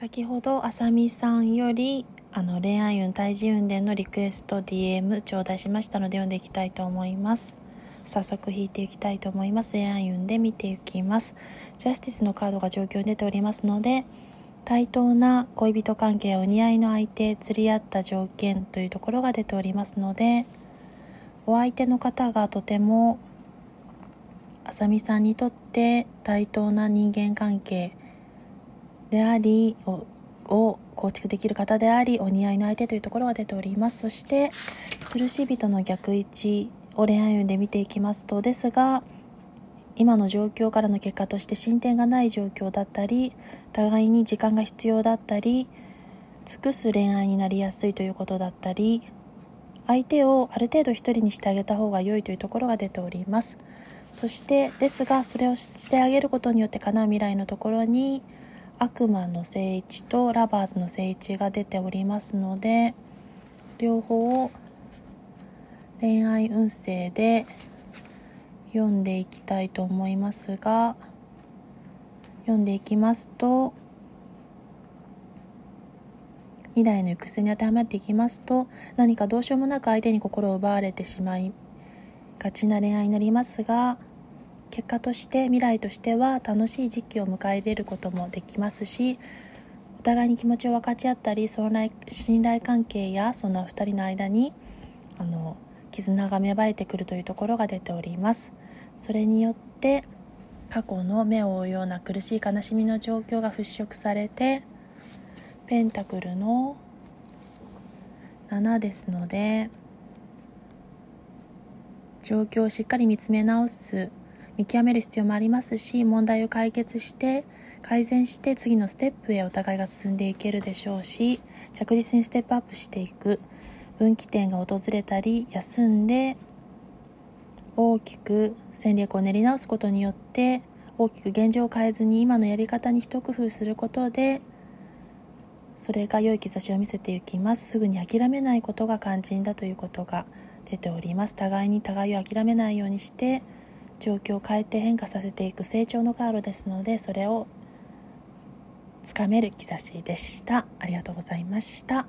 先ほどあさみさんよりあの恋愛運対峙運でのリクエスト DM 頂戴しましたので読んでいきたいと思います。早速引いていきたいと思います。恋愛運で見ていきます。ジャスティスのカードが状況に出ておりますので対等な恋人関係お似合いの相手釣り合った条件というところが出ておりますのでお相手の方がとてもあさみさんにとって対等な人間関係でありをを構築できる方でありお似合いの相手というところが出ております。そして吊るし人の逆位置を恋愛運で見ていきますとですが今の状況からの結果として進展がない状況だったり互いに時間が必要だったり尽くす恋愛になりやすいということだったり相手をある程度一人にしてあげた方が良いというところが出ております。そしてですがそれをしてあげることによって叶う未来のところに悪魔の聖一とラバーズの聖一が出ておりますので両方を恋愛運勢で読んでいきたいと思いますが読んでいきますと未来の行く末に当てはまっていきますと何かどうしようもなく相手に心を奪われてしまいがちな恋愛になりますが結果として未来としては楽しい時期を迎え入れることもできますしお互いに気持ちを分かち合ったり信頼関係やその2人の間にあの絆が芽生えてくるというところが出ております。それによって過去の目を追うような苦しい悲しみの状況が払拭されてペンタクルの7ですので状況をしっかり見つめ直す見極める必要もありますし問題を解決して改善して次のステップへお互いが進んでいけるでしょうし着実にステップアップしていく。分岐点が訪れたり休んで大きく戦略を練り直すことによって大きく現状を変えずに今のやり方に一工夫することでそれが良い兆しを見せていきます。すぐに諦めないことが肝心だということが出ております。互いに互いを諦めないようにして状況を変えて変化させていく成長のカードですのでそれをつかめる兆しでした。ありがとうございました。